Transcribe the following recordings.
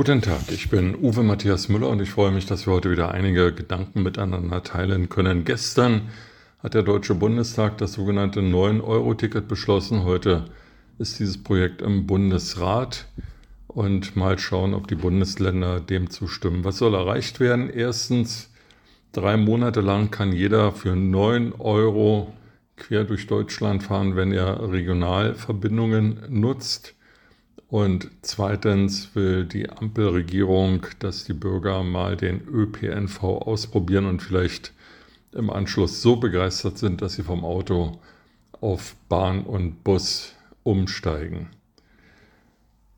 Guten Tag, ich bin Uwe Matthias Müller und ich freue mich, dass wir heute wieder einige Gedanken miteinander teilen können. Gestern hat der Deutsche Bundestag das sogenannte 9-Euro-Ticket beschlossen. Heute ist dieses Projekt im Bundesrat und mal schauen, ob die Bundesländer dem zustimmen. Was soll erreicht werden? Erstens, drei Monate lang kann jeder für 9 Euro quer durch Deutschland fahren, wenn er Regionalverbindungen nutzt. Und zweitens will die Ampelregierung, dass die Bürger mal den ÖPNV ausprobieren und vielleicht im Anschluss so begeistert sind, dass sie vom Auto auf Bahn und Bus umsteigen.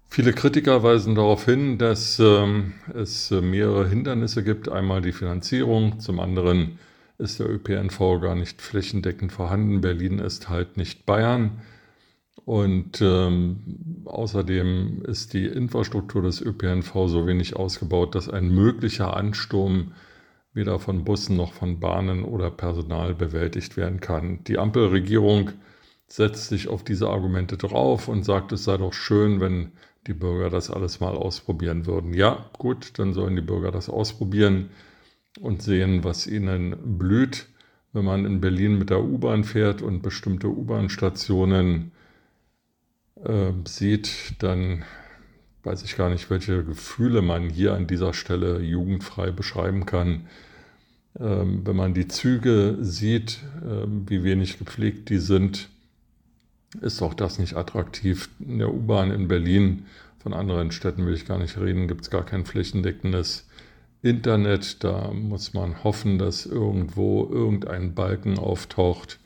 Viele Kritiker weisen darauf hin, dass ähm, es mehrere Hindernisse gibt. Einmal die Finanzierung, zum anderen ist der ÖPNV gar nicht flächendeckend vorhanden. Berlin ist halt nicht Bayern. Und ähm, außerdem ist die Infrastruktur des ÖPNV so wenig ausgebaut, dass ein möglicher Ansturm weder von Bussen noch von Bahnen oder Personal bewältigt werden kann. Die Ampelregierung setzt sich auf diese Argumente drauf und sagt, es sei doch schön, wenn die Bürger das alles mal ausprobieren würden. Ja, gut, dann sollen die Bürger das ausprobieren und sehen, was ihnen blüht. Wenn man in Berlin mit der U-Bahn fährt und bestimmte U-Bahn-Stationen äh, sieht, dann weiß ich gar nicht, welche Gefühle man hier an dieser Stelle jugendfrei beschreiben kann. Ähm, wenn man die Züge sieht, äh, wie wenig gepflegt die sind, ist auch das nicht attraktiv. In der U-Bahn in Berlin, von anderen Städten will ich gar nicht reden, gibt es gar kein flächendeckendes Internet. Da muss man hoffen, dass irgendwo irgendein Balken auftaucht.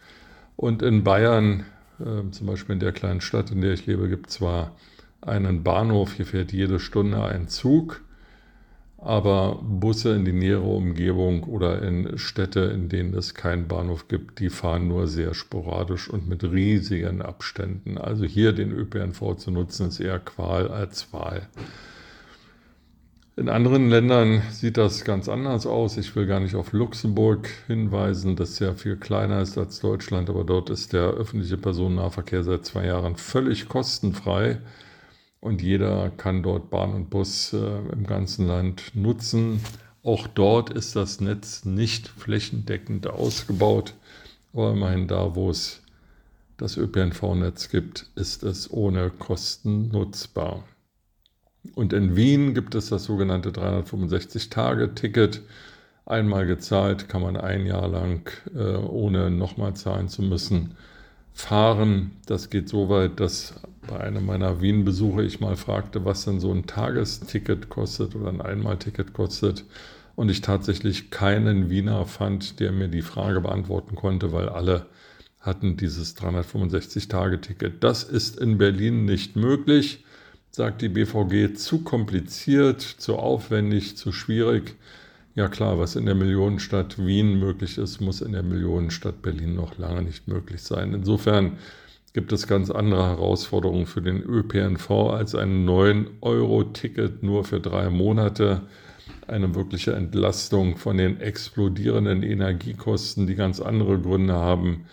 Und in Bayern ähm, zum Beispiel in der kleinen Stadt, in der ich lebe, gibt es zwar einen Bahnhof, hier fährt jede Stunde ein Zug, aber Busse in die nähere Umgebung oder in Städte, in denen es keinen Bahnhof gibt, die fahren nur sehr sporadisch und mit riesigen Abständen. Also hier den ÖPNV zu nutzen, ist eher Qual als Wahl. In anderen Ländern sieht das ganz anders aus. Ich will gar nicht auf Luxemburg hinweisen, das sehr viel kleiner ist als Deutschland, aber dort ist der öffentliche Personennahverkehr seit zwei Jahren völlig kostenfrei und jeder kann dort Bahn und Bus äh, im ganzen Land nutzen. Auch dort ist das Netz nicht flächendeckend ausgebaut, aber immerhin da, wo es das ÖPNV-Netz gibt, ist es ohne Kosten nutzbar. Und in Wien gibt es das sogenannte 365-Tage-Ticket. Einmal gezahlt kann man ein Jahr lang, äh, ohne nochmal zahlen zu müssen, fahren. Das geht so weit, dass bei einem meiner Wien-Besuche ich mal fragte, was denn so ein Tagesticket kostet oder ein Einmalticket kostet. Und ich tatsächlich keinen Wiener fand, der mir die Frage beantworten konnte, weil alle hatten dieses 365-Tage-Ticket. Das ist in Berlin nicht möglich sagt die BVG, zu kompliziert, zu aufwendig, zu schwierig. Ja klar, was in der Millionenstadt Wien möglich ist, muss in der Millionenstadt Berlin noch lange nicht möglich sein. Insofern gibt es ganz andere Herausforderungen für den ÖPNV als ein 9-Euro-Ticket nur für drei Monate. Eine wirkliche Entlastung von den explodierenden Energiekosten, die ganz andere Gründe haben,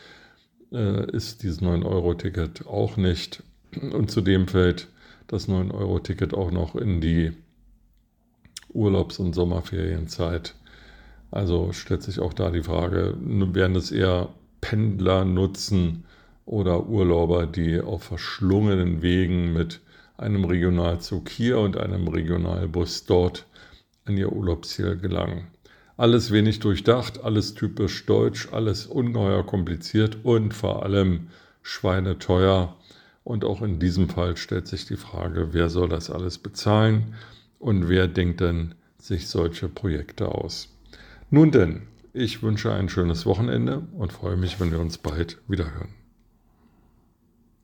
äh, ist dieses 9-Euro-Ticket auch nicht. Und zudem fällt das 9-Euro-Ticket auch noch in die Urlaubs- und Sommerferienzeit. Also stellt sich auch da die Frage, werden es eher Pendler nutzen oder Urlauber, die auf verschlungenen Wegen mit einem Regionalzug hier und einem Regionalbus dort an ihr Urlaubsziel gelangen. Alles wenig durchdacht, alles typisch deutsch, alles ungeheuer kompliziert und vor allem schweineteuer. Und auch in diesem Fall stellt sich die Frage, wer soll das alles bezahlen und wer denkt denn sich solche Projekte aus. Nun denn, ich wünsche ein schönes Wochenende und freue mich, wenn wir uns bald wieder hören.